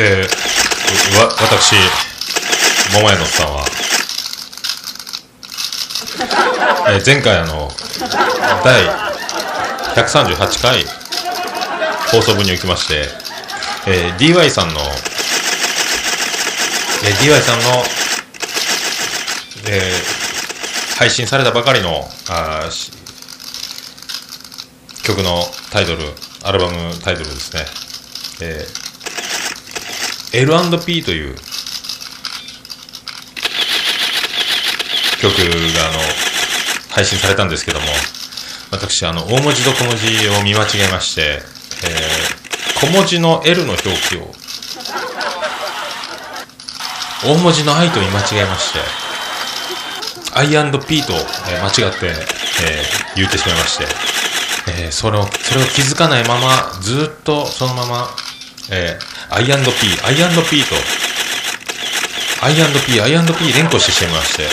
えー、わ、私、桃屋のさんは、えー、前回あの、第138回放送分におきまして、えー、DY さんの、えー、DY さんの、えー、配信されたばかりの、あ曲のタイトル、アルバムタイトルですね。えー、L&P という曲があの配信されたんですけども、私、あの、大文字と小文字を見間違えまして、えー、小文字の L の表記を、大文字の I と見間違えまして、I&P と、えー、間違って、えー、言ってしまいまして、えー、それを、それを気づかないまま、ずっとそのまま、えー、I&P、I&P と、I&P、I&P 連呼してしまいまして、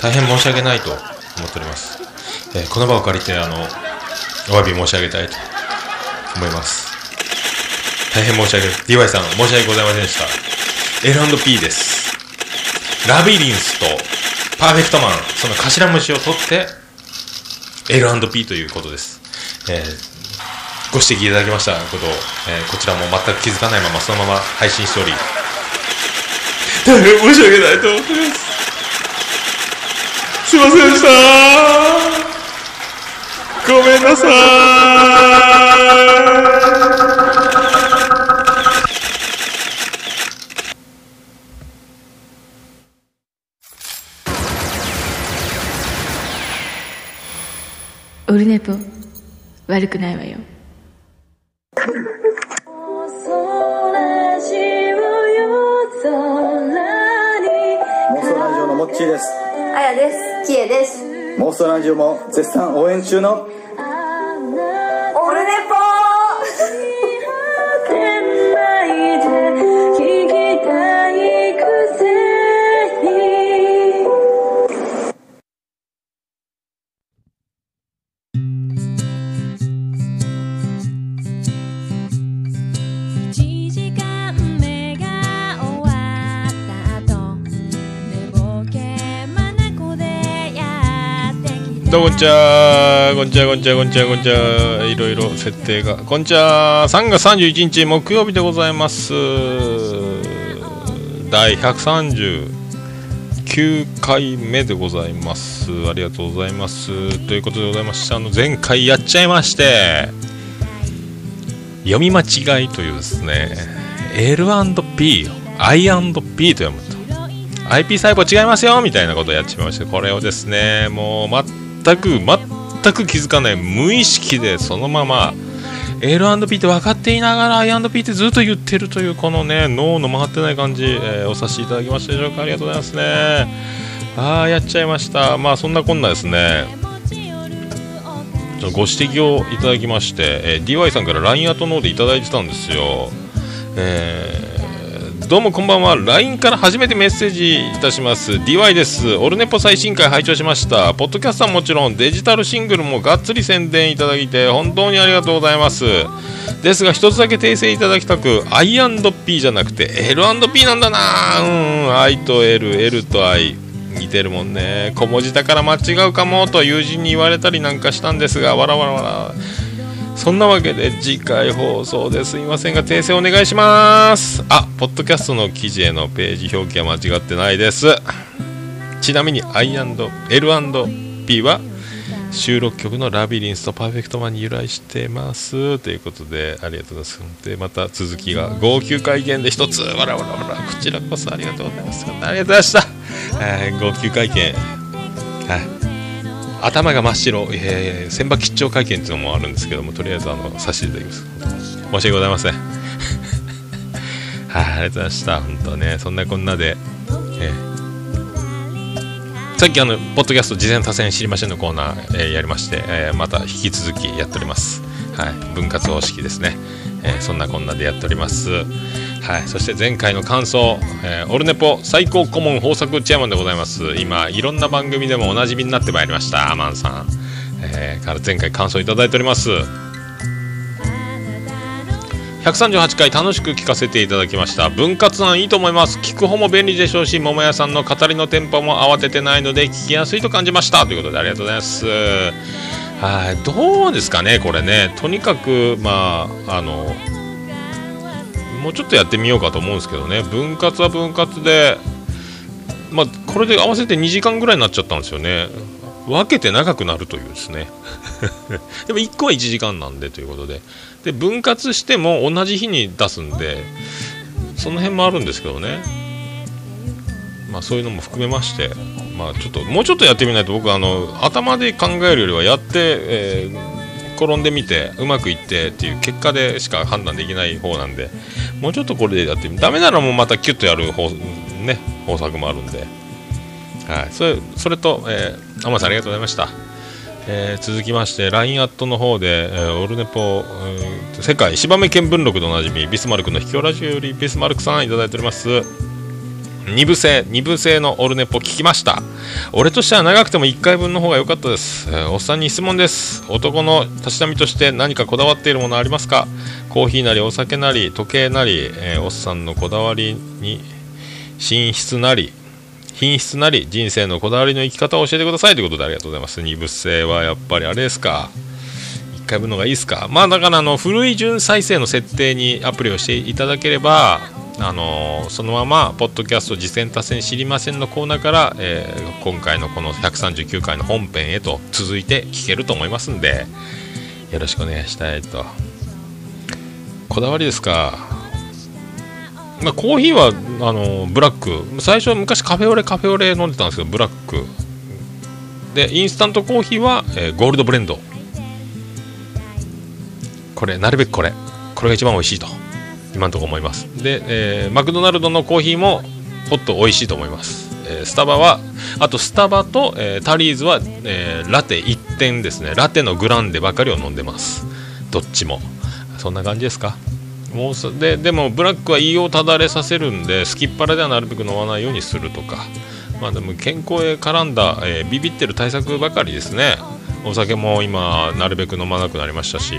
大変申し訳ないと思っております。えー、この場を借りて、あの、お詫び申し上げたいと思います。大変申し訳ない。DY さん、申し訳ございませんでした。L&P です。ラビリンスとパーフェクトマン、その頭文字を取って、L&P ということです。えー、ご指摘いただきましたことを、えー、こちらも全く気づかないままそのまま配信しており、大変申し訳ないと思ってます。すいませんでした。ごめんなさい。オルネポ悪くないわよキエです。妄想ラジオも絶賛応援中のどうこんにちは。こんにちはこんにちはこんにちはこんにちは。いろいろ設定が。こんにちは。3月31日木曜日でございます。第139回目でございます。ありがとうございます。ということでございましてあの前回やっちゃいまして読み間違いというですね L&P I&P と読むと。IP 細胞違いますよみたいなことをやっちまいましてこれをですねもう全く全く気づかない無意識でそのまま L&P って分かっていながら I&P ってずっと言ってるというこのね脳の回ってない感じ、えー、お察しいただきましたでしょうかありがとうございますね。ああやっちゃいました。まあそんなこんなですね。ご指摘をいただきまして、えー、DY さんから LINE アットノーでいただいてたんですよ。えーどうもこんばんは。LINE から初めてメッセージいたします。DY です。オルネポ最新回拝聴しました。ポッドキャストはもちろんデジタルシングルもがっつり宣伝いただいて本当にありがとうございます。ですが一つだけ訂正いただきたく I&P じゃなくて L&P なんだな。うん I と LL と I 似てるもんね。小文字だから間違うかもと友人に言われたりなんかしたんですがわらわらわら。そんなわけで次回放送ですいませんが訂正お願いします。あポッドキャストの記事へのページ表記は間違ってないです。ちなみに I&L&P は収録曲のラビリンスとパーフェクトマンに由来してます。ということでありがとうございます。でまた続きが号泣会見で一つ。わらわらわらこちらこそありがとうございます。ありがとうございました、えー、号泣会見。はい。頭が真っ白、えー、千葉吉兆会見っていうのもあるんですけどもとりあえずあのさせていただきます。申し訳ございません。はい、あ、ありがとうございました。本当ねそんなこんなで、えー、さっきあのポッドキャスト事前多戦知りませんのコーナー、えー、やりまして、えー、また引き続きやっております。はい分割方式ですね、えー、そんなこんなでやっております。はい、そして前回の感想、えー、オルネポ最高顧問豊作チェアマンでございます。今いろんな番組でもおなじみになってまいりましたアマンさん、えー、から前回感想いただいております。138回楽しく聞かせていただきました。分割案いいと思います。聞く方も便利でしょうし桃屋さんの語りのテンポも慌ててないので聞きやすいと感じました。ということでありがとうございます。はい。どうですかねこれね。とにかくまああのもうちょっとやってみようかと思うんですけどね。分割は分割でまあこれで合わせて2時間ぐらいになっちゃったんですよね。分けて長くなるというですね。でも1個は1時間なんでということで。で分割しても同じ日に出すんでその辺もあるんですけどね。まあそういうのも含めましてまあちょっともうちょっとやってみないと僕あの頭で考えるよりはやって、えー、転んでみてうまくいってっていう結果でしか判断できない方なんでもうちょっとこれでやってみダメならもうまたキュッとやる方,、ね、方策もあるんで、はい、それそれと、えー、天さんありがとうございました。えー、続きまして LINE アットの方で、えー、オルネポ、えー、世界芝目見聞録でおなじみビスマルクの秘境ラジオよりビスマルクさんいただいております2部制2部制のオルネポ聞きました。俺としては長くても1回分の方が良かったです、おっさんに質問です。男のたしなみとして何かこだわっているものありますか？コーヒーなりお酒なり時計なり、えー、おっさんのこだわりに寝室なり品質なり人生のこだわりの生き方を教えてください。ということでありがとうございます。二部制はやっぱりあれですか？1回分のがいいですか？まあだからあの古い順再生の設定にアプリをしていただければあの、そのままポッドキャスト実践達成知りませんのコーナーから、えー、今回のこの139回の本編へと続いて聞けると思いますんでよろしくお願いしたいと。こだわりですか？まあ、コーヒーはあのブラック。最初は昔カフェオレカフェオレ飲んでたんですけどブラック。でインスタントコーヒーは、えー、ゴールドブレンド。これなるべくこれ。これが一番美味しいと。今のところ思います。で、えー、マクドナルドのコーヒーもホット美味しいと思います、えー、スタバはあとスタバと、えー、タリーズは、えラテ1点ですね。ラテのグランデばかりを飲んでます。どっちも。そんな感じですか。もうででもブラックは胃をただれさせるんで、すきっ腹ではなるべく飲まないようにするとか、まあ、でも健康へ絡んだ、えー、ビビってる対策ばかりですね、お酒も今、なるべく飲まなくなりましたし、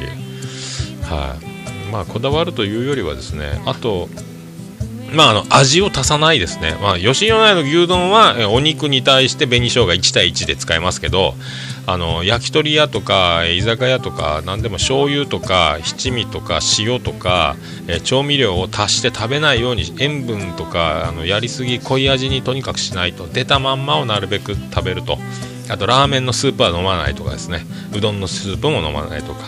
はい。まあ、こだわるというよりはですね、あと、まあ、あの味を足さないですね、まあ、吉野家の牛丼はお肉に対して紅生姜1対1で使えますけどあの焼き鳥屋とか居酒屋とか何でも醤油とか七味とか塩とか、え調味料を足して食べないように塩分とかあのやりすぎ濃い味にとにかくしないと出たまんまをなるべく食べると。あとラーメンのスープは飲まないとかですね。うどんのスープも飲まないとか、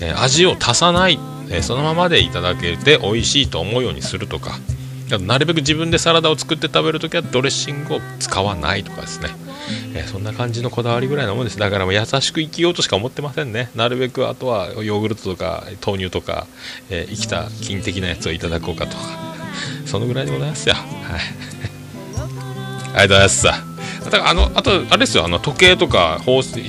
え味を足さない、えそのままでいただけて美味しいと思うようにするとか。なるべく自分でサラダを作って食べるときはドレッシングを使わないとかですね、え、そんな感じのこだわりぐらいのもんです。だからもう優しく生きようとしか思ってませんね。なるべくあとはヨーグルトとか豆乳とか、え、生きた菌的なやつをいただこうかとか。そのぐらいでございますよ。はい。ありがとうございます。だからあのあとあれですよ。あの時計とか宝石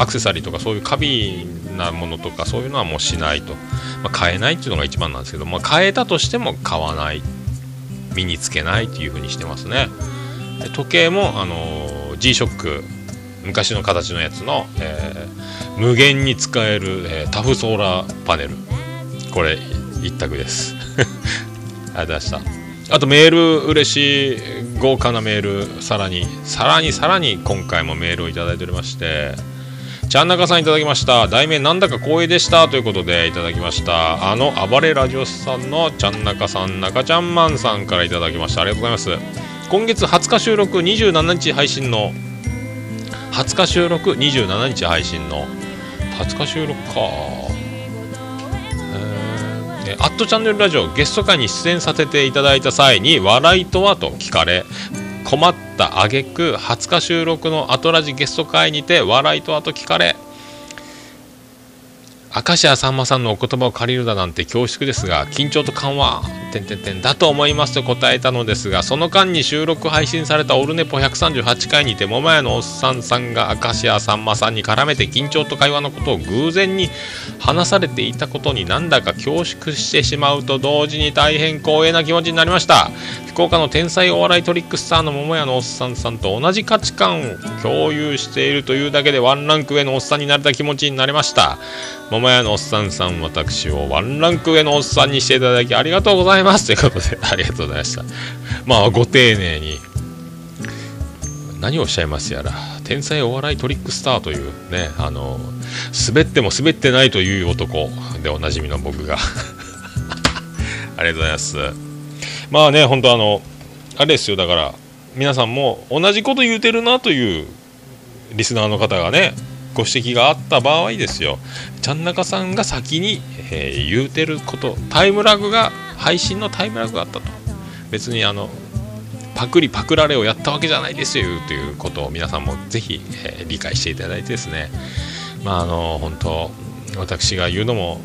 アクセサリーとかそういう過敏なものとかそういうのはもうしないと、まあ、買えないっていうのが一番なんですけど、まあ、買えたとしても買わない。身につけないっていう風にしてますね。で時計もあの G-SHOCK 昔の形のやつの、えー、無限に使える、えー、タフソーラーパネル。これ一択です。ありがとうございました。あとメール嬉しい豪華なメールさらにさらにさらに今回もメールを頂いておりまして。ちゃんなかさんいただきました。題名なんだか光栄でしたということでいただきました。あの暴れラジオスさんのちゃんなかさん中ちゃんマンさんからいただきました。ありがとうございます。今月20日収録27日配信の20日収録27日配信の20日収録か。えアットチャンネルラジオゲスト会に出演させていただいた際に笑いとはと聞かれ困った挙句20日収録のアトラジゲスト会にて笑いとあと聞かれ明石家さんまさんのお言葉を借りるだなんて恐縮ですが緊張と緩和てんてんてんだと思いますと答えたのですがその間に収録配信されたオルネポ138回にて桃屋のおっさんさんが明石家さんまさんに絡めて緊張と会話のことを偶然に話されていたことになんだか恐縮してしまうと同時に大変光栄な気持ちになりました。福岡の天才お笑いトリックスターの桃屋のおっさんさんと同じ価値観を共有しているというだけでワンランク上のおっさんになれた気持ちになりました。桃屋のおっさんさん、私をワンランク上のおっさんにしていただきありがとうございます。ということで、ありがとうございました。まあ、ご丁寧に、何をおっしゃいますやら、天才お笑いトリックスターというね、あの、滑っても滑ってないという男でおなじみの僕が。ありがとうございます。まあね、本当あの、あれですよ、だから、皆さんも同じこと言うてるなというリスナーの方がね、ご指摘があった場合ですよ、ちゃん中さんが先に、えー、言うてること、タイムラグが、配信のタイムラグがあったと。別にあの、パクリパクられをやったわけじゃないですよということを皆さんもぜひ、えー、理解していただいてですね、まああの本当私が言うのも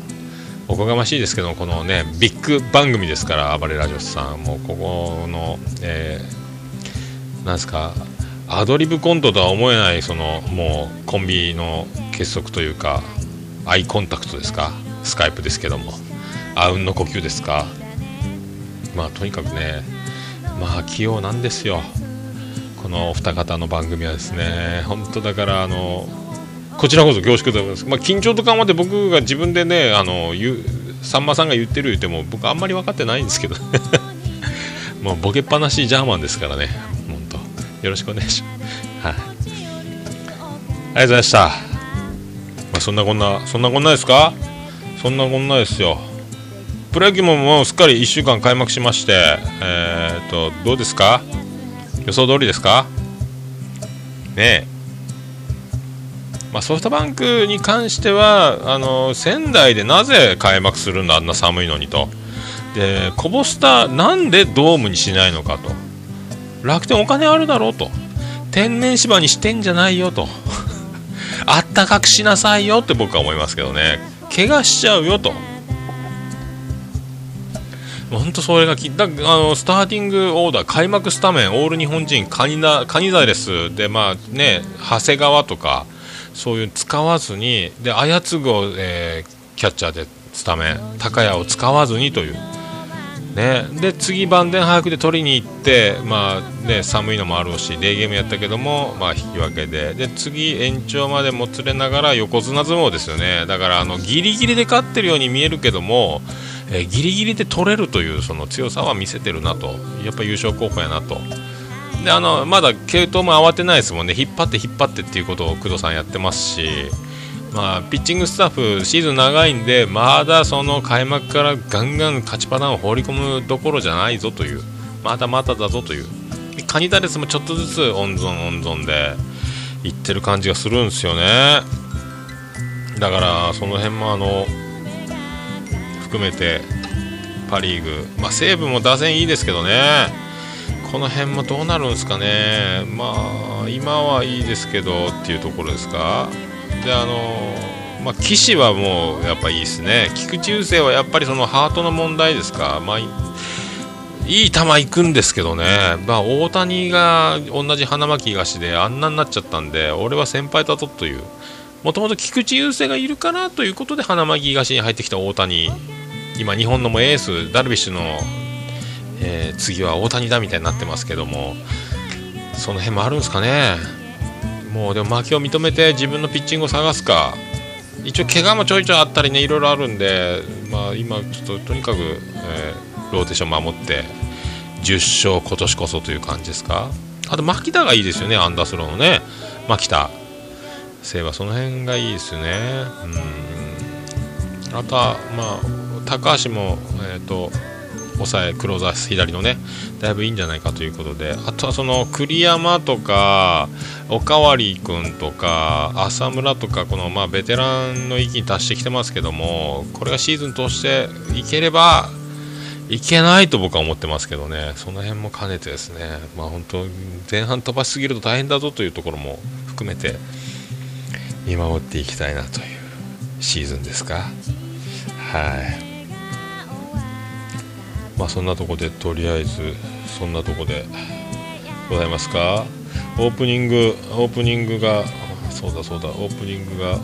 おこがましいですけどこのねビッグ番組ですから暴れラジオスさんもここの、えー、なんですかアドリブコントとは思えないそのもうコンビの結束というかアイコンタクトですか？スカイプですけども。あうんの呼吸ですか？まあとにかくねまあ器用なんですよ。このお二方の番組はですね本当だからあのこちらこそ恐縮でございます、まあ、緊張と緩和で僕が自分でねあの言うさんまさんが言ってる言っても僕あんまり分かってないんですけど もうボケっぱなしジャーマンですからね。よろしくお願いします。はい。ありがとうございました、まあ、そんなこんなそんなこんなですか？そんなこんなですよ。プロ野球ももうすっかり1週間開幕しましてえー、っとどうですか？予想通りですか？ねえ。まあ、ソフトバンクに関してはあの仙台でなぜ開幕するんだあんな寒いのにと。でこぼしたなんでドームにしないのかと。楽天お金あるだろうと。天然芝にしてんじゃないよと。あったかくしなさいよって僕は思いますけどね。怪我しちゃうよと。本当それがきだあのスターティングオーダー開幕スタメンオール日本人カニナカニザレスでまあね長谷川とかそういう使わずにで操ぐを、えー、キャッチャーでスタメン高谷を使わずにという。ね、で次、晩年早くで取りに行って、まあね、寒いのもあるしデーゲームやったけども、まあ、引き分けで。で次、延長までもつれながら横綱相撲ですよね。だからあのギリギリで勝ってるように見えるけども、えー、ギリギリで取れるというその強さは見せてるなと。やっぱ優勝候補やなと。であのまだ系統も慌てないですもんね。引っ張って引っ張ってっていうことを工藤さんやってますし、まあ、ピッチングスタッフシーズン長いんでまだその開幕からガンガン勝ちパターンを放り込むどころじゃないぞというまだまだだぞという。カニダレスもちょっとずつ温存温存でいってる感じがするんですよね。だからその辺もあの含めてパ・リーグ、まあ、西武も打線いいですけどね。この辺もどうなるんですかね、まあ、今はいいですけどっていうところですか、であのまあ、岸はもうやっぱいいですね、菊池雄星はやっぱりそのハートの問題ですか、まあ、いい球いくんですけどね、まあ、大谷が同じ花巻東であんなになっちゃったんで、俺は先輩だぞという、もともと菊池雄星がいるからということで花巻東に入ってきた大谷、今、日本のもエース、ダルビッシュのえー、次は大谷だみたいになってますけども。その辺もあるんですかね。もうでも負けを認めて自分のピッチングを探すか。一応怪我もちょいちょいあったりねいろいろあるんで、まあ、今ちょっととにかく、えー、ローテーション守って10勝今年こそという感じですか。あと牧田がいいですよねアンダースローのね。牧田。せいはその辺がいいですね。うん。あとはまあ高橋もえっ、ー、と抑えクローザー左のねだいぶいいんじゃないかということで。あとはその栗山とかおかわり君とか浅村とかこのまあベテランの域に達してきてますけどもこれがシーズン通していければいけないと僕は思ってますけどね。その辺も兼ねてですね。まあ本当前半飛ばしすぎると大変だぞというところも含めて見守っていきたいなというシーズンですか。はい。まあそんなとこでとりあえずそんなとこでございますか。オープニングオープニングがそうだそうだオープニングが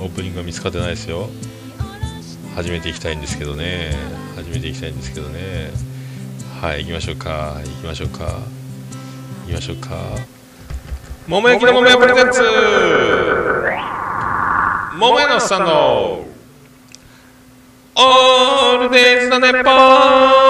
オープニングが見つかってないですよ。始めていきたいんですけどね。始めていきたいんですけどね。はい行きましょうか。行きましょうか。行きましょうか。桃焼きの桃屋プレゼンツ。桃屋のさんの。オールデイズ・ザ・ネッポて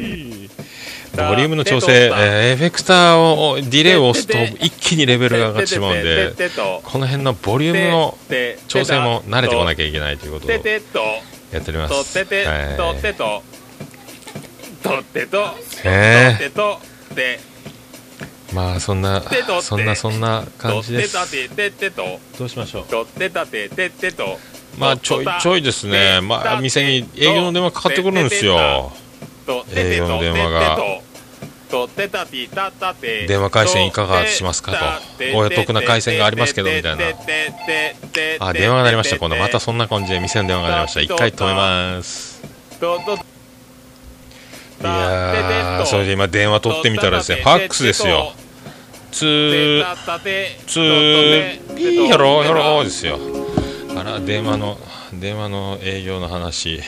ボリュームの調整、えーエフェクターをディレイを押すと一気にレベルが上がってしまうんでこの辺のボリュームの調整も慣れてこなきゃいけないということをててとやっておりまとすはいまあそんなそんなそんな感じですどうしましょうとってたてててとまあちょいちょいですね、まあ、店に営業の電話かかってくるんですよ営業の電話が。電話回線いかがしますかと。お得な回線がありますけどみたいな。あ電話が鳴りました今度またそんな感じで店の電話が鳴りました一回止めますいやーそれで今電話取ってみたらですねファックスですよツーツーピーヒョロヒョロですよあら電話の電話の営業の話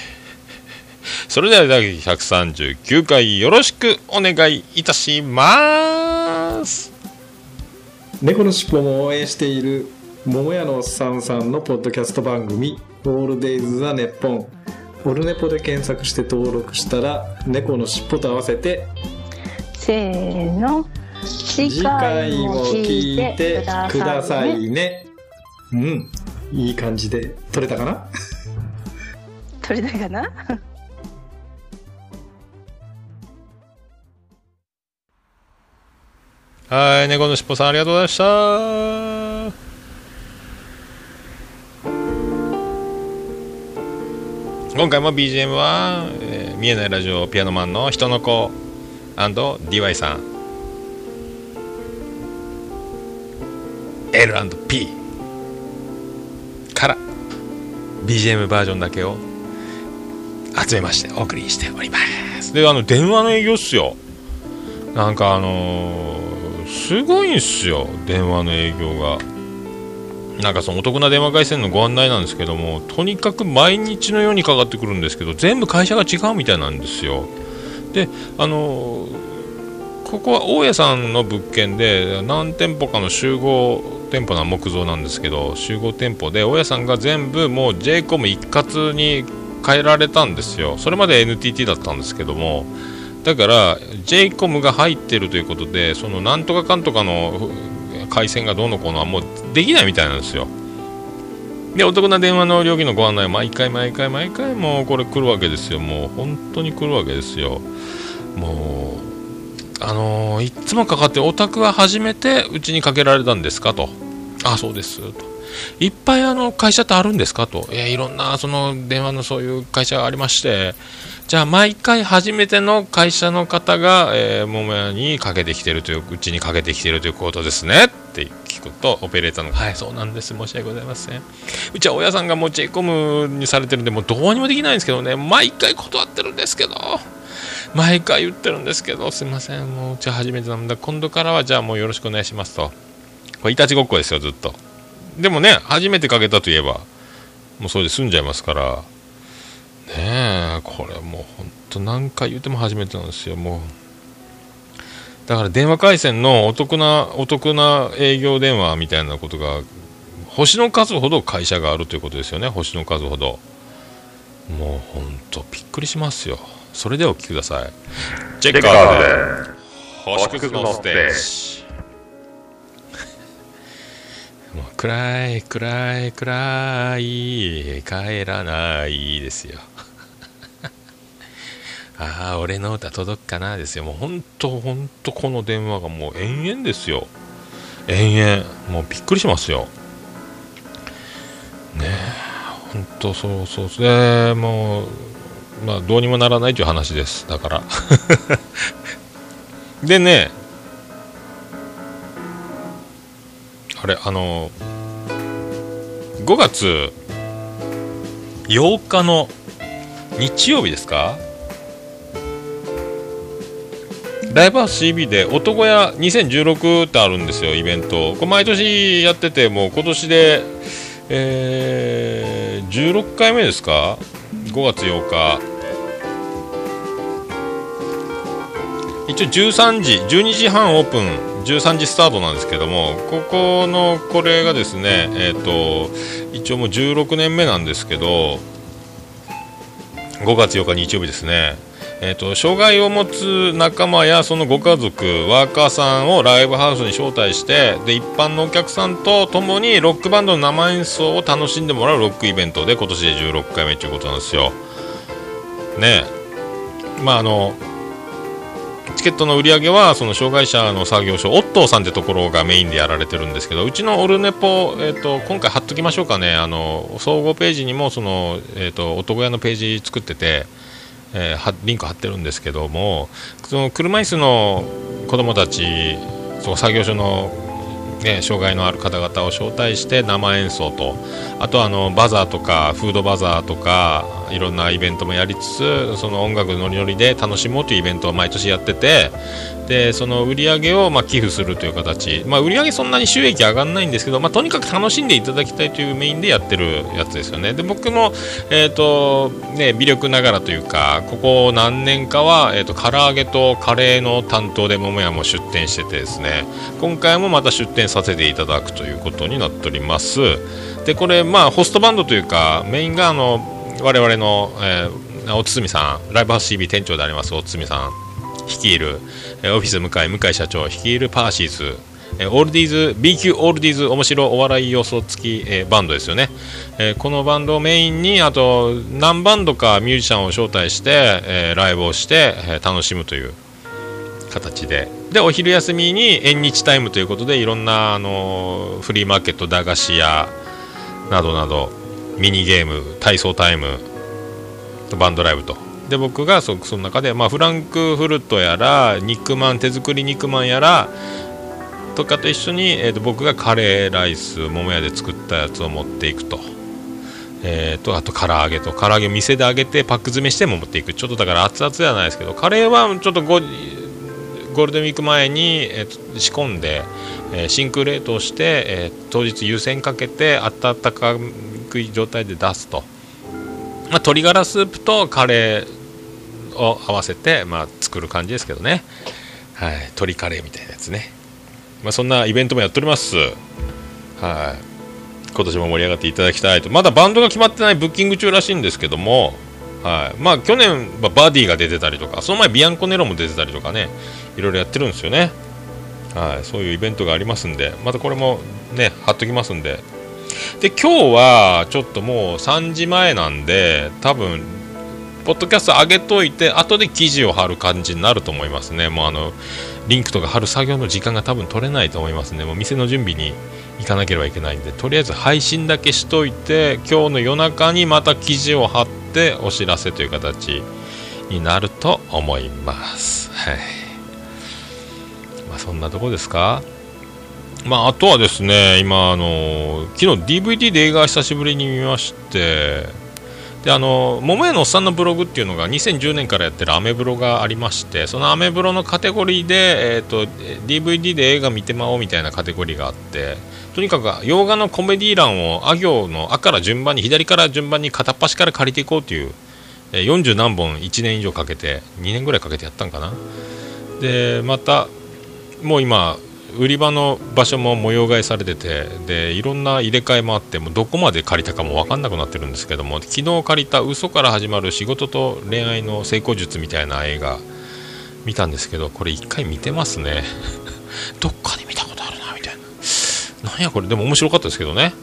それでは第139回よろしくお願いいたします。猫のしっぽも応援している桃屋のおっさんさんのポッドキャスト番組「オールデイズ・ザ・ネッポン」オルネポで検索して登録したら猫のしっぽと合わせてせーの次次回も聞いてくださいね。うん。いい感じで撮れたかな？取れたかな？はい猫のしっぽさんありがとうございました。今回も BGM は、えー見えないラジオピアノマンの人の子 &DY さん。L&P から BGM バージョンだけを集めましてお送りしております。であの電話の営業っすよ。なんかあのーすごいんすよ電話の営業が。なんかそのお得な電話回線のご案内なんですけどもとにかく毎日のようにかかってくるんですけど全部会社が違うみたいなんですよ。であのここは大家さんの物件で何店舗かの集合店舗な木造なんですけど集合店舗で大家さんが全部もう j イコム一括に変えられたんですよ。それまで NTT だったんですけどもだから j イコムが入ってるということでそのなんとかかんとかの回線がどうのこうのはもうできないみたいなんですよ。でお得な電話の料金のご案内毎回毎回毎回もうこれ来るわけですよ。もう本当に来るわけですよ。もうあのーいっつもかかってお宅は初めてうちにかけられたんですかと。あそうですと。いっぱいあの会社ってあるんですかと。いやいろんなその電話のそういう会社がありまして。じゃあ毎回初めての会社の方が、えー、桃屋にかけてきてるといううちにかけてきてるということですね。って聞くとオペレーターのはいそうなんです。申し訳ございません。うちは親さんがもう j イコムにされてるんでもうどうにもできないんですけどね。毎回断ってるんですけど。毎回言ってるんですけど。すいません。もううち初めてなんだ。今度からはじゃあもうよろしくお願いしますと。これいたちごっこですよずっと。でもね初めてかけたといえばもうそれで済んじゃいますからねえこれもうほんと何回言っても初めてなんですよもう。だから電話回線のお得なお得な営業電話みたいなことが星の数ほど会社があるということですよね星の数ほど。もうほんとびっくりしますよ。それではお聞きください。チェッカーズで星屑のステージもう暗い暗い暗い帰らないですよ。ああ俺の歌届くかな？ですよ。もうほんとほんとこの電話がもう延々ですよ。延々。もうびっくりしますよ。ねえほんとそうそう。でもうまあどうにもならないという話です。だから。でねあれあの5月8日の日曜日ですか？ライブハウス CB で男屋2016ってあるんですよイベント。これ毎年やっててもう今年でえー、16回目ですか？5月8日。一応13時12時半オープン。13時スタートなんですけどもここのこれがですねえっ、と一応もう16年目なんですけど5月8日日曜日ですねえーと、障害を持つ仲間やそのご家族ワーカーさんをライブハウスに招待してで一般のお客さんと共にロックバンドの生演奏を楽しんでもらうロックイベントで今年で16回目ということなんですよ。ねまああのチケットの売り上げはその障害者の作業所オットーさんってところがメインでやられてるんですけどうちのオルネポ、えーと、今回貼っときましょうかね。あの総合ページにもその、えーと男屋のページ作っててえー、リンク貼ってるんですけどもその車椅子の子どもたちその作業所の、ね、障害のある方々を招待して生演奏と。あとはあのバザーとかフードバザーとかいろんなイベントもやりつつその音楽ノリノリで楽しもうというイベントを毎年やっててでその売り上げをまあ寄付するという形、まあ、売り上げそんなに収益上がらないんですけど、まあ、とにかく楽しんでいただきたいというメインでやってるやつですよね。で僕も、えーとね、微力ながらというかここ何年かは、えーと、唐揚げとカレーの担当で桃屋も出店しててですね。今回もまた出店させていただくということになっております。でこれまあホストバンドというかメインがあの我々の、えー、お堤さんライブハウス CB 店長でありますお堤さん。率いる、えオフィス向井向井社長率いるパーシーズえオールディーズ B 級オールディーズ面白お笑い要素付き、えバンドですよね、えこのバンドをメインにあと何バンドかミュージシャンを招待して、えライブをして、え楽しむという形で。でお昼休みに縁日タイムということでいろんなあのフリーマーケット駄菓子屋などなどミニゲーム体操タイムバンドライブとで僕がそその中で、まあ、フランクフルトやら肉まん手作り肉まんやらとかと一緒に、えーと、僕がカレーライス桃屋で作ったやつを持っていくと,、えーと、あと唐揚げと唐揚げ店で揚げてパック詰めしても持っていくちょっとだから熱々じゃないですけどカレーはちょっとゴゴールデンウィーク前に、えーと、仕込んで、えー、真空冷凍して、えー、当日湯煎かけて温かい状態で出すと。まあ、鶏ガラスープとカレーを合わせて、まあ、作る感じですけどね、はい、鶏カレーみたいなやつね、まあ、そんなイベントもやっております。はい。今年も盛り上がっていただきたいと。まだバンドが決まってないブッキング中らしいんですけども。はい。まあ、去年はバディが出てたりとかその前ビアンコネロも出てたりとかね。いろいろやってるんですよね。はい。そういうイベントがありますんで。またこれもね貼っときますんで。で今日はちょっともう3時前なんで多分ポッドキャスト上げといて後で記事を貼る感じになると思いますね。もうあのリンクとか貼る作業の時間が多分取れないと思いますね。もう店の準備に行かなければいけないんで。とりあえず配信だけしといて今日の夜中にまた記事を貼ってお知らせという形になると思います。はい。まあそんなとこですか？まあ、あとはですね、今、あの昨日 DVD で映画久しぶりに見まして、であの桃屋のおっさんのブログっていうのが2010年からやってるアメブロがありましてそのアメブロのカテゴリーで、えーと、DVD で映画見てまおうみたいなカテゴリーがあってとにかく洋画のコメディ欄をあ行の「あ」から順番に左から順番に片っ端から借りていこうという、え、40何本1年以上かけて2年ぐらいかけてやったんかな。でまたもう今売り場の場所も模様替えされててでいろんな入れ替えもあってもどこまで借りたかも分かんなくなってるんですけども昨日借りた嘘から始まる仕事と恋愛の成功術みたいな映画見たんですけどこれ1回見てますね。どっかで見たことあるなみたいな。なんやこれ。でも面白かったですけどね。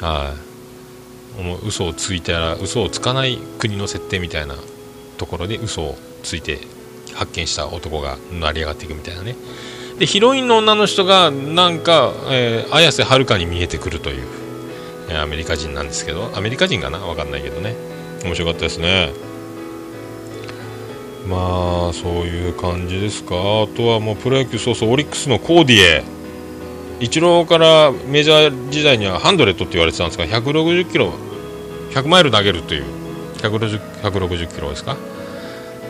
はい。嘘をついてら嘘をつかない国の設定みたいなところで嘘をついて発見した男が成り上がっていくみたいなね。でヒロインの女の人がなんか、えー、綾瀬はるかに見えてくるという、えー、アメリカ人なんですけどアメリカ人かな？分かんないけどね。面白かったですね。まあそういう感じですか。あとはもうプロ野球そうそうオリックスのコーディエ。イチローからメジャー時代にはハンドレットって言われてたんですが160キロ100マイル投げるという160 160キロですか？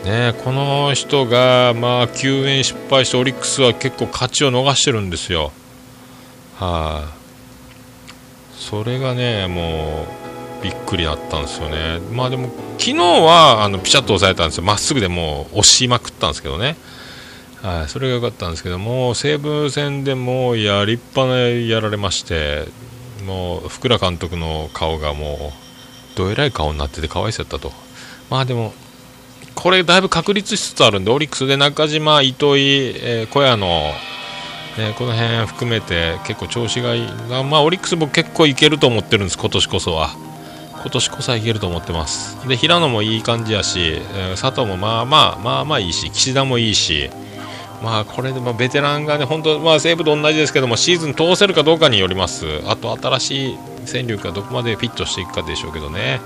ねこの人がまあ救援失敗してオリックスは結構勝ちを逃してるんですよ。はい、それがねもうびっくりだったんですよね。まあでも昨日はあのピシャッと抑えたんですよ。まっすぐでもう押しまくったんですけどね。はい、それが良かったんですけども西武戦でもうや立派なやられましてもう福田監督の顔がもうどえらい顔になってて可愛さやったと。まあでもこれだいぶ確立しつつあるんでオリックスで中島、糸井、えー小屋の、ね、この辺含めて結構調子がいい。まあオリックス僕結構いけると思ってるんです今年こそは。今年こそはいけると思ってます。で平野もいい感じやし、えー佐藤もまあまあまあまあいいし岸田もいいしまあこれでまあベテランがね本当まあ西武と同じですけどもシーズン通せるかどうかによります。あと新しい戦力がどこまでフィットしていくかでしょうけどね。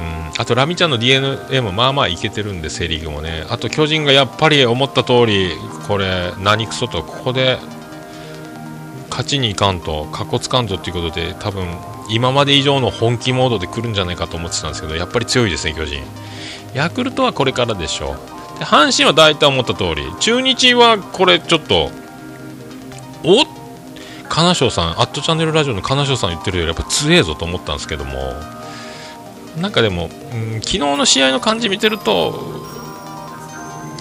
うん、あとラミちゃんの DNA もまあまあいけてるんでセ・リーグもね。あと巨人がやっぱり思った通りこれ何クソとここで勝ちにいかんとかっこつかんぞっていうことで多分今まで以上の本気モードで来るんじゃないかと思ってたんですけどやっぱり強いですね巨人。ヤクルトはこれからでしょう。で阪神は大体思った通り中日はこれちょっとおっ金賞さんアットチャンネルラジオの金賞さん言ってるよりやっぱ強えぞと思ったんですけどもなんかでも、うん、昨日の試合の感じ見てると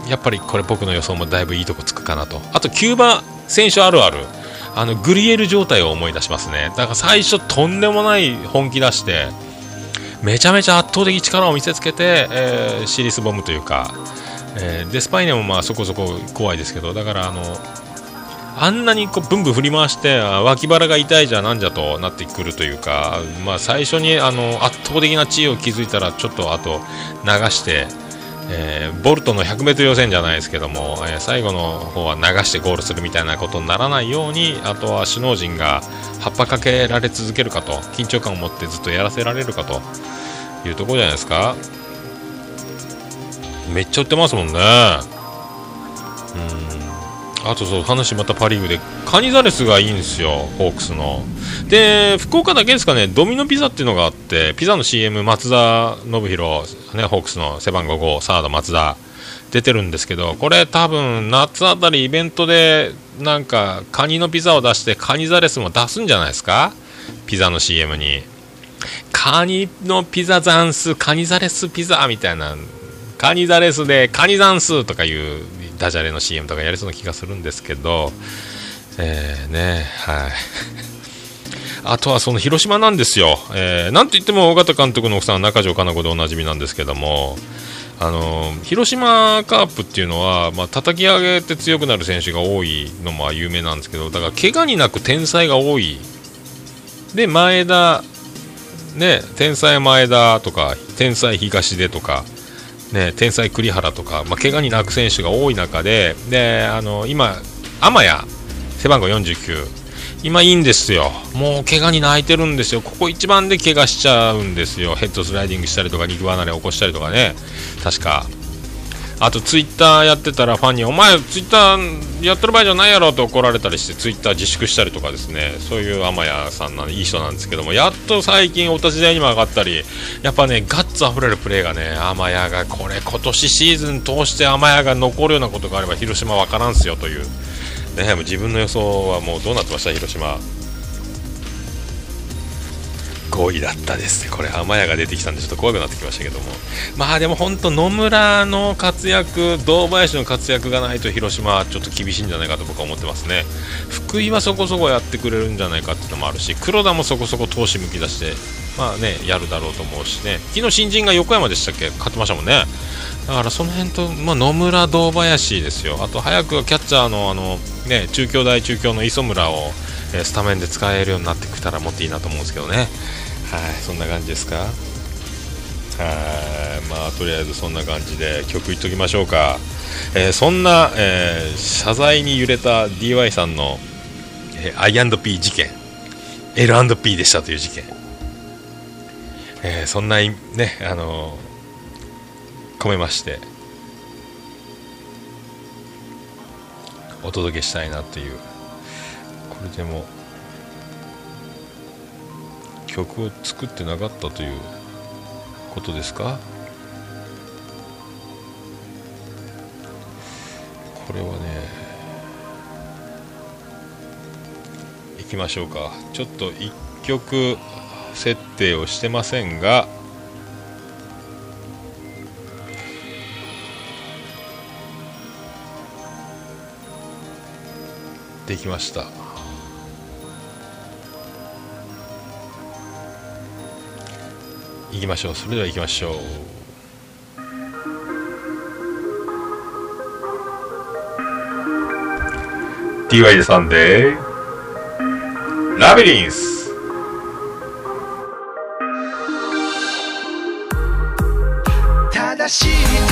やっぱりこれ僕の予想もだいぶいいとこつくかなと。あとキューバ選手あるある。あのグリエル状態を思い出しますね。だから最初とんでもない本気出してめちゃめちゃ圧倒的力を見せつけて、えーシリスボムというか、えーデスパイネもまあそこそこ怖いですけどだからあのあんなにこうブンブン振り回して脇腹が痛いじゃなんじゃとなってくるというか、まあ、最初にあの圧倒的な地位を築いたらちょっとあと流して、えーボルトの 100m 予選じゃないですけども、えー最後の方は流してゴールするみたいなことにならないようにあとは首脳陣が葉っぱかけられ続けるかと緊張感を持ってずっとやらせられるかというところじゃないですか。めっちゃ売ってますもんね。うん。あとそう話またパ・リーグでカニザレスがいいんですよホークスの。で福岡だけですかねドミノピザっていうのがあってピザの CM 松田信弘ねホークスの背番号5サード松田出てるんですけどこれ多分夏あたりイベントでなんかカニのピザを出してカニザレスも出すんじゃないですか？ピザの CM に。カニのピザザンスカニザレスピザみたいなカニザレスでカニザンスとかいうダジャレの CM とかやりそうな気がするんですけどえー、ねはい。あとはその広島なんですよ、えーなんといっても尾形監督の奥さんは中条かな子でおなじみなんですけどもあの広島カープっていうのは、まあ叩き上げて強くなる選手が多いのも有名なんですけどだから怪我になく天才が多い。で前田ね天才前田とか天才東出とかね、天才栗原とか、まあ、怪我に泣く選手が多い中で、であの今、天谷、背番号49、今いいんですよ、もう怪我に泣いてるんですよ、ここ一番で怪我しちゃうんですよ、ヘッドスライディングしたりとか、肉離れ起こしたりとかね、確か。あとツイッターやってたらファンに「お前ツイッターやってる場合じゃないやろ」と怒られたりしてツイッター自粛したりとかですね。そういう天谷さんないい人なんですけども。やっと最近お立ち台にも上がったりやっぱねガッツあふれるプレーがね天谷がこれ今年シーズン通して天谷が残るようなことがあれば広島わからんすよという。ねもう自分の予想はもうどうなってました広島。5位だったです。これ天谷が出てきたんでちょっと怖くなってきましたけども。まあでも本当野村の活躍堂林の活躍がないと広島はちょっと厳しいんじゃないかと僕は思ってますね。福井はそこそこやってくれるんじゃないかっていうのもあるし黒田もそこそこ投資向き出してまあねやるだろうと思うしね。昨日新人が横山でしたっけ？勝ってましたもんね。だからその辺と、まあ、野村堂林ですよ。あと早くキャッチャーのあのね中京大中京の磯村をえースタメンで使えるようになってきたらもっといいなと思うんですけどね。はい。そんな感じですか？はい。まあとりあえずそんな感じで曲いっときましょうか、えーそんな、えー謝罪に揺れた DY さんの、えー I&P 事件。L&P でしたという事件、えーそんなねあの込めましてお届けしたいなという。これでも曲を作ってなかったということですか？これはねいきましょうか。ちょっと1曲設定をしてませんができました。行きましょう。それでは行きましょう「DY でサンデーラビリンス」正しい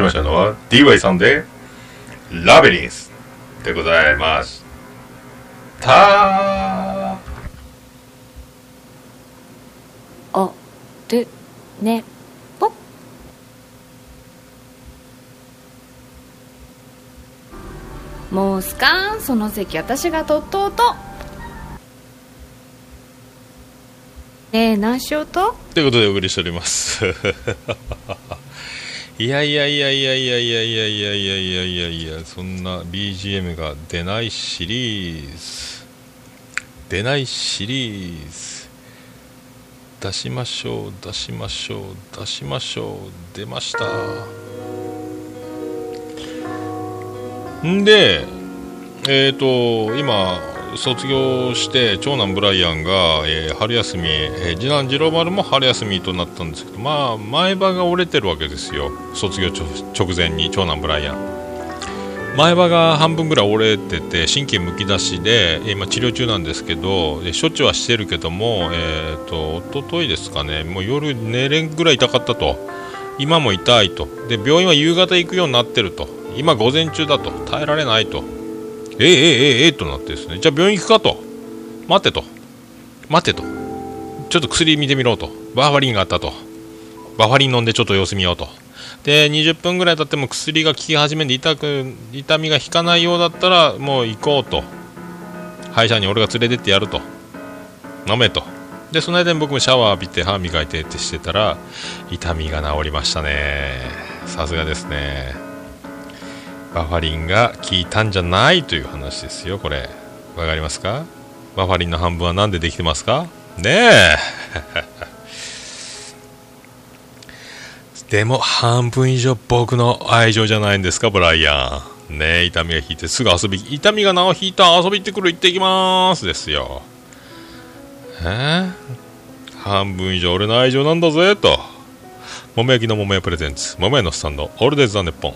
しましたのは DY さんでラビリンスでございました。おるねぽもうすかんその席私がとっとうと。ねえ何しようと？ということでお送りしております いやいやいやいやいやいやいやいやいやいやいやいやそんな BGM が出ないシリーズ出ないシリーズ出しましょう出しましょう出しましょう出ましたんでえっ、と今卒業して長男ブライアンが、えー春休み、えー次男次郎丸も春休みとなったんですけどまあ前歯が折れてるわけですよ。卒業直前に長男ブライアン。前歯が半分ぐらい折れてて神経むき出しでえー今治療中なんですけど処置はしてるけどもえっ、と一昨日ですかね。もう夜寝れんぐらい痛かったと。今も痛いと。で病院は夕方行くようになってると。今午前中だと。耐えられないと。ええええええとなってですねじゃあ病院行くかと待てと待てとちょっと薬見てみろとバファリンがあったとバファリン飲んでちょっと様子見ようとで20分ぐらい経っても薬が効き始めて痛く痛みが引かないようだったらもう行こうと歯医者に俺が連れてってやると飲めとでその間に僕もシャワー浴びて歯磨いてってしてたら痛みが治りましたねさすがですねバファリンが効いたんじゃないという話ですよこれ。わかりますか？バファリンの半分は何でできてますか？ねえ。でも半分以上僕の愛情じゃないんですかブライアン。ねえ痛みが引いてすぐ遊び痛みが治引いた遊び行ってくる行ってきますですよ。え？ー半分以上俺の愛情なんだぜと。桃焼きの桃屋プレゼンツ。桃屋のスタンドオールデイズ・ザ・ネッポン。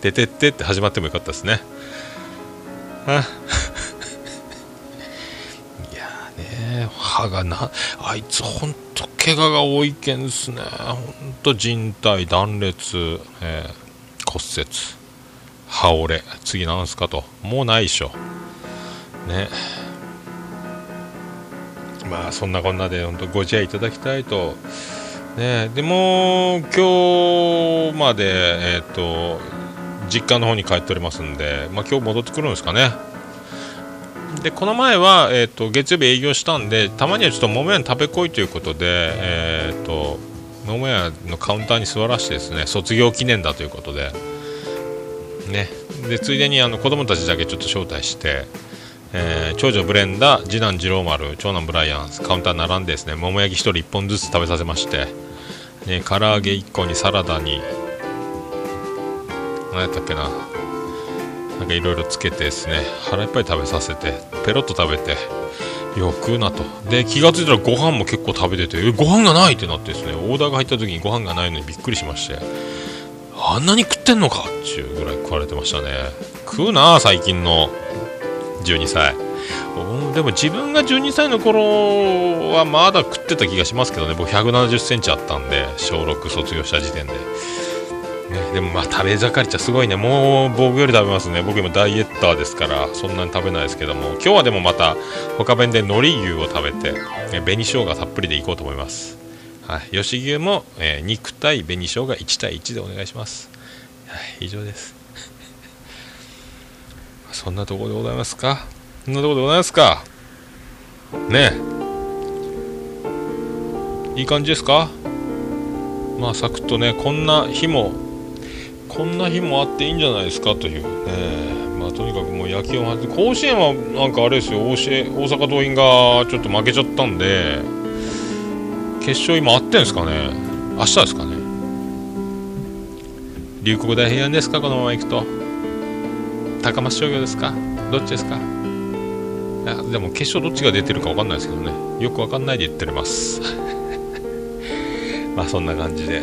ててってって始まってもよかったですね。あ。いやね歯がなあいつほんと怪我が多いけんですね。ほんと人体断裂、えー骨折歯折れ次なんすかと。もうないでしょ。ね。まあそんなこんなで本当ご自愛いただきたいと。ね。でも今日までえっ、と実家の方に帰っておりますんで、まあ、今日戻ってくるんですかね。でこの前は、えー、と月曜日営業したんでたまにはちょっと桃屋に食べ来いということで、えー、と桃屋のカウンターに座らせてですね卒業記念だということで,、ね、でついでにあの子供たちだけちょっと招待して、えー長女ブレンダ次男次郎丸長男ブライアンカウンター並んでですね桃焼き1人1本ずつ食べさせまして、ね、唐揚げ1個にサラダに何やったっけな。なんかいろいろつけてですね。腹いっぱい食べさせてペロッと食べてよく食うなと。で気がついたらご飯も結構食べててえご飯がないってなってですね。オーダーが入った時にご飯がないのにびっくりしましてあんなに食ってんのかっちゅうぐらい食われてましたね。食うな最近の12歳でも自分が12歳の頃はまだ食ってた気がしますけどね。僕1 7 0センチあったんで小6卒業した時点で。ね、でもまあ食べ盛りっちゃすごいね。もう僕より食べますね。僕今ダイエッターですからそんなに食べないですけども。今日はでもまた他弁で海苔牛を食べてえ紅生姜たっぷりでいこうと思います。はい。吉牛も、えー肉対紅生姜1対1でお願いします。はい。以上です。そんなところでございますか？そんなところでございますか？ね。えいい感じですか？まあサクッとねこんな日もこんな日もあっていいんじゃないですかという。ねまあとにかくもう野球を始め甲子園はなんかあれですよ。大大阪桐蔭がちょっと負けちゃったんで決勝今あってんですかね。明日ですかね。龍谷大平安ですか？このまま行くと。高松商業ですか？どっちですか？いやでも決勝どっちが出てるか分かんないですけどね。よく分かんないで言ってます。まあそんな感じで。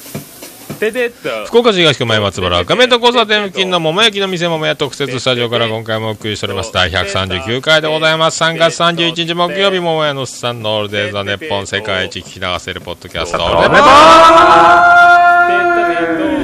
ててっと福岡市東区前松原赤目と交差点付近の桃焼きの店桃屋特設スタジオから今回もお送りしております。第139回でございます。3月31日木曜日桃屋のおっさんのオールデイズ・ザ・ネッポン世界一聞き流せるポッドキャストオールネポ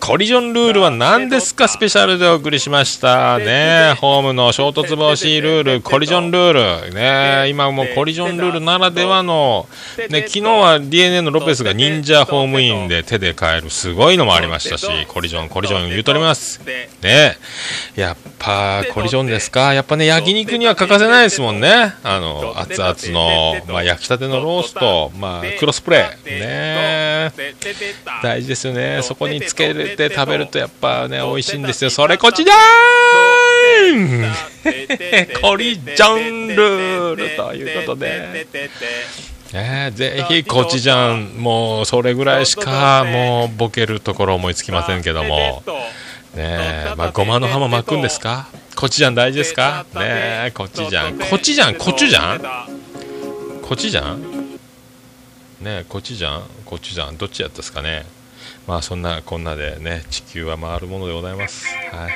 コリジョンルールは何ですか？スペシャルでお送りしました。ねホームの衝突防止ルールコリジョンルール。ね今もうコリジョンルールならではのね昨日は DNA のロペスが忍者ホームインで手で変えるすごいのもありましたしコリジョンコリジョン言うとります。ねやっぱコリジョンですか？やっぱね焼肉には欠かせないですもんね。あの熱々の、まあ、焼きたてのロースト、まあ、クロスプレー。ね。大事ですよね。そこにつけて食べるとやっぱね美味しいんですよ。それこっちだーん！コリ ジョンル！ールということで。ね、ぜひコチジャンもうそれぐらいしかもうボケるところ思いつきませんけども。ねまあごまの葉も巻くんですか？コチジャン大事ですか？ねコチジャンコチジャンコチュジャンコチジャンねコチジャンコチュジャンどっちやったですかね？まあそんなこんなでね地球は回るものでございます。はい。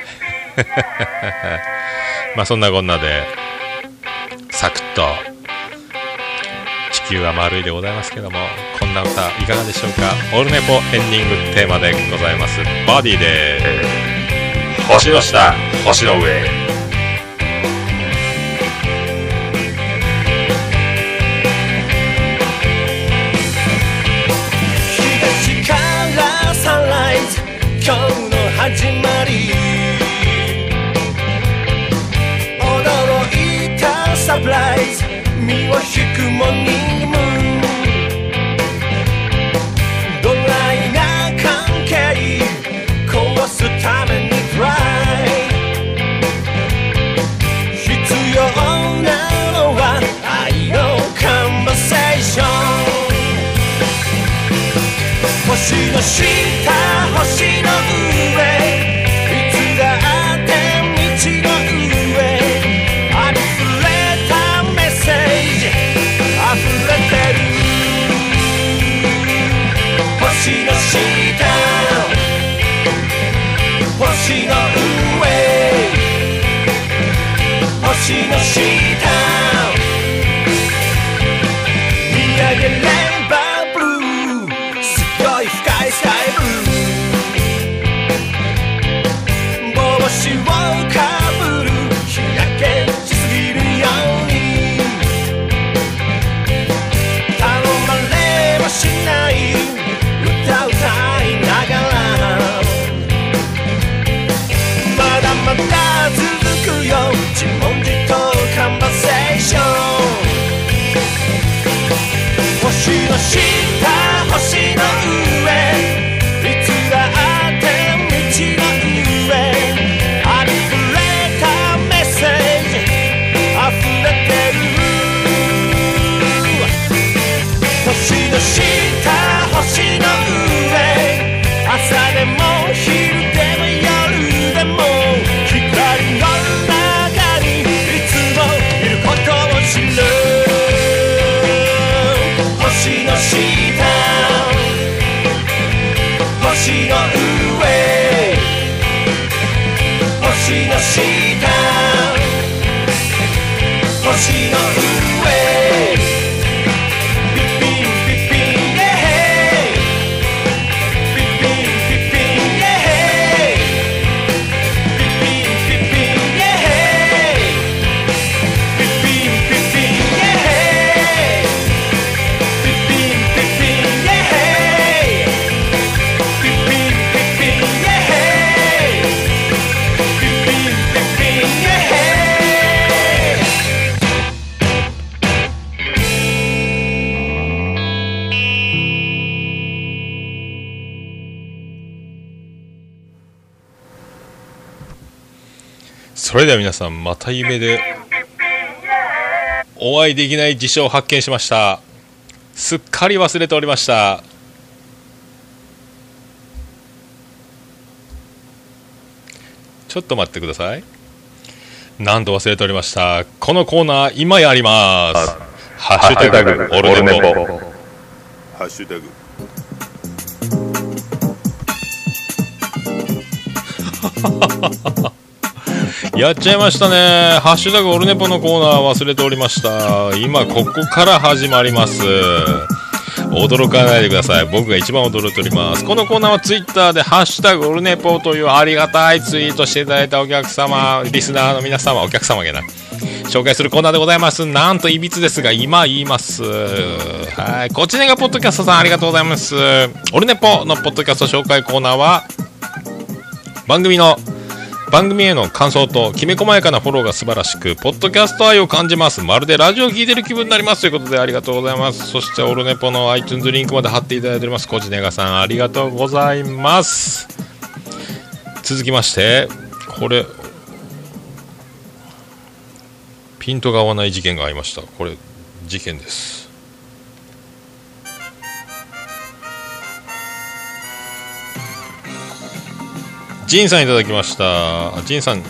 まあそんなこんなでサクッと地球は丸いでございますけどもこんな歌いかがでしょうか？オールネポエンディングテーマでございます。バディで星の下星の上。今日の始まり。驚いたサプライズ。身を引くモーニムーンドライな関係。壊すためにトライ。必要なのは愛のカンバセーション。星の下星した星のれでは皆さんまた夢でお会いできない事象を発見しました。すっかり忘れておりました。ちょっと待ってください。なんと忘れておりました。このコーナー今やります。ハッシュタグオルネポ。ハッシュタグ やっちゃいましたね。ハッシュタグオルネポのコーナー忘れておりました。今、ここから始まります。驚かないでください。僕が一番驚いております。このコーナーはツイッターで、ハッシュタグオルネポというありがたいツイートしていただいたお客様、リスナーの皆様、お客様げな。紹介するコーナーでございます。なんと、いびつですが、今言います。はい。こちらがポッドキャストさん、ありがとうございます。オルネポのポッドキャスト紹介コーナーは、番組の番組への感想ときめ細やかなフォローが素晴らしく、ポッドキャスト愛を感じます。まるでラジオを聞いてる気分になります。ということでありがとうございます。そして、オルネポの iTunes リンクまで貼っていただいております。コジネガさん、ありがとうございます。続きまして、これ、ピントが合わない事件がありました。これ、事件です。ジンさんいただきました。ジンさん、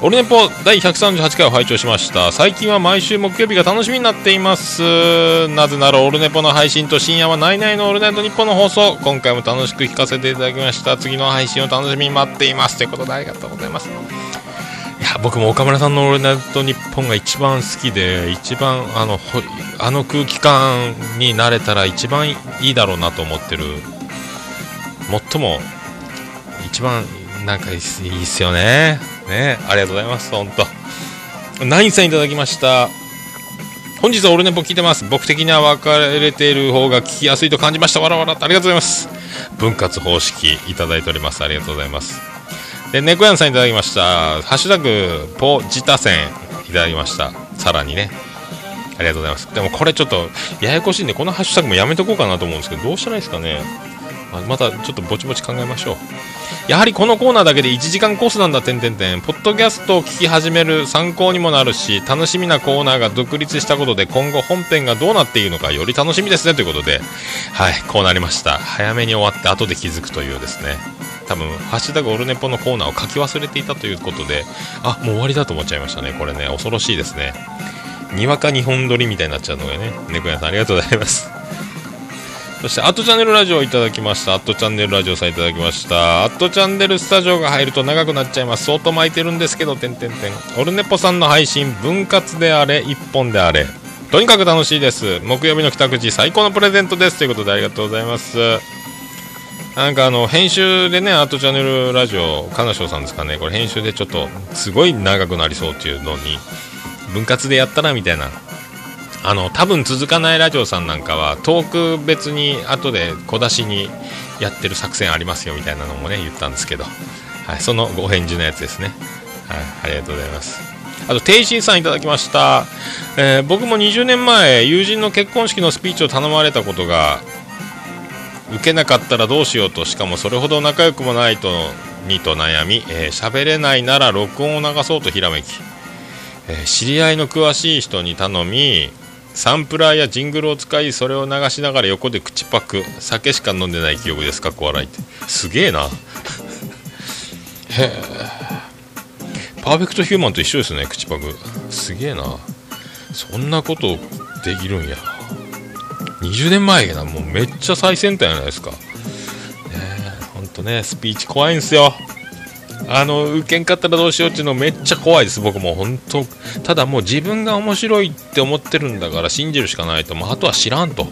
オルネポ第138回を拝聴しました。最近は毎週木曜日が楽しみになっています。なぜならオルネポの配信と深夜はナイナイのオールナイトニッポンの放送。今回も楽しく聞かせていただきました。次の配信を楽しみに待っています。ということでありがとうございます。いや、僕も岡村さんのオールナイトニッポンが一番好きで、一番あの、ほあの空気感になれたら一番いいだろうなと思ってる。最も一番なんかいいっすよね。ねありがとうございます。本当。ナインさんいただきました。本日はオルネポ聞いてます。僕的には分かれている方が聞きやすいと感じました。わらわらとありがとうございます。分割方式いただいております。ありがとうございます。で、猫やんさんいただきました。ハッシュタグ、ポジタセンいただきました。さらにね。ありがとうございます。でもこれちょっとややこしいんで、このハッシュタグもやめとこうかなと思うんですけど、どうしたらいいですかね。またちょっとぼちぼち考えましょう。やはりこのコーナーだけで1時間コースなんだ、てんてんてん。ポッドキャストを聞き始める参考にもなるし、楽しみなコーナーが独立したことで、今後本編がどうなっているのか、より楽しみですね、ということで、はい、こうなりました。早めに終わって後で気づくというですね。多分、ハッシュタグオルネポのコーナーを書き忘れていたということで、あ、もう終わりだと思っちゃいましたね。これね、恐ろしいですね。にわか日本撮りみたいになっちゃうのがね、猫屋さんありがとうございます。そして、アットチャンネルラジオをいただきました。アットチャンネルラジオさんいただきました。アットチャンネルスタジオが入ると長くなっちゃいます。相当巻いてるんですけど、てんてんてん。オルネポさんの配信、分割であれ、一本であれ。とにかく楽しいです。木曜日の帰宅時、最高のプレゼントです。ということでありがとうございます。なんかあの、編集でね、アットチャンネルラジオ、金賞さんですかね、これ編集でちょっと、すごい長くなりそうっていうのに、分割でやったらみたいなあの多分続かないラジオさんなんかはトーク別に後で小出しにやってる作戦ありますよみたいなのもね言ったんですけど、はい、そのご返事のやつですね、はい、ありがとうございます。あと定心さんいただきました、えー僕も20年前友人の結婚式のスピーチを頼まれたことが受けなかったらどうしようとしかもそれほど仲良くもないとにと悩み喋、えーれないなら録音を流そうとひらめき。えー知り合いの詳しい人に頼みサンプラーやジングルを使いそれを流しながら横で口パク酒しか飲んでない記憶です。かっこ笑いって。すげえな。へえ。パーフェクトヒューマンと一緒ですね口パク。すげえな。そんなことできるんや。20年前やな。もうめっちゃ最先端じゃないですか。ねえほんとねスピーチ怖いんすよ。あの受けんかったらどうしようっていうのめっちゃ怖いです。僕も本当ただもう自分が面白いって思ってるんだから信じるしかないと。もうあとは知らんと。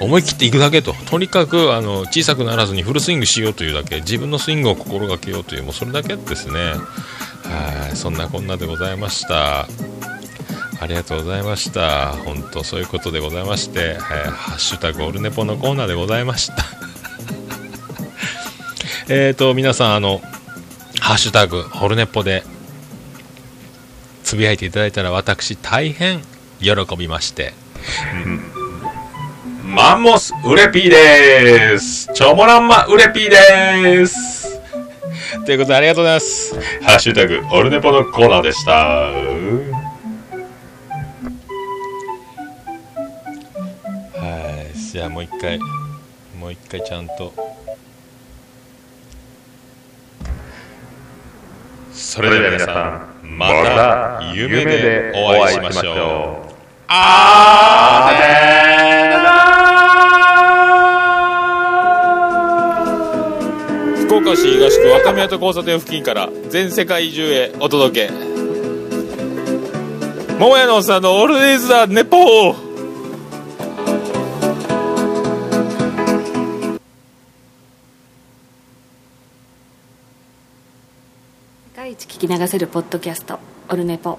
思い切っていくだけと。とにかくあの小さくならずにフルスイングしようというだけ。自分のスイングを心がけようというもうそれだけですね。はい。そんなこんなでございました。ありがとうございました。本当そういうことでございまして、はい。ハッシュタグオルネポのコーナーでございました。えーと皆さんあのハッシュタグホルネポでつぶやいていただいたら私大変喜びまして、マンモスウレピーです。チョモランマウレピーです。ということでありがとうございます。ハッシュタグオルネポのコーナーでした。はい。じゃあもう一回もう一回ちゃんとそれでは皆さんまた夢でお会いしましょうあーー福岡市東区若宮と交差点付近から全世界中へお届け。桃屋のおっさんのオールディーズ・ザ・ネポー。一聞き流せるポッドキャスト「オルネポ」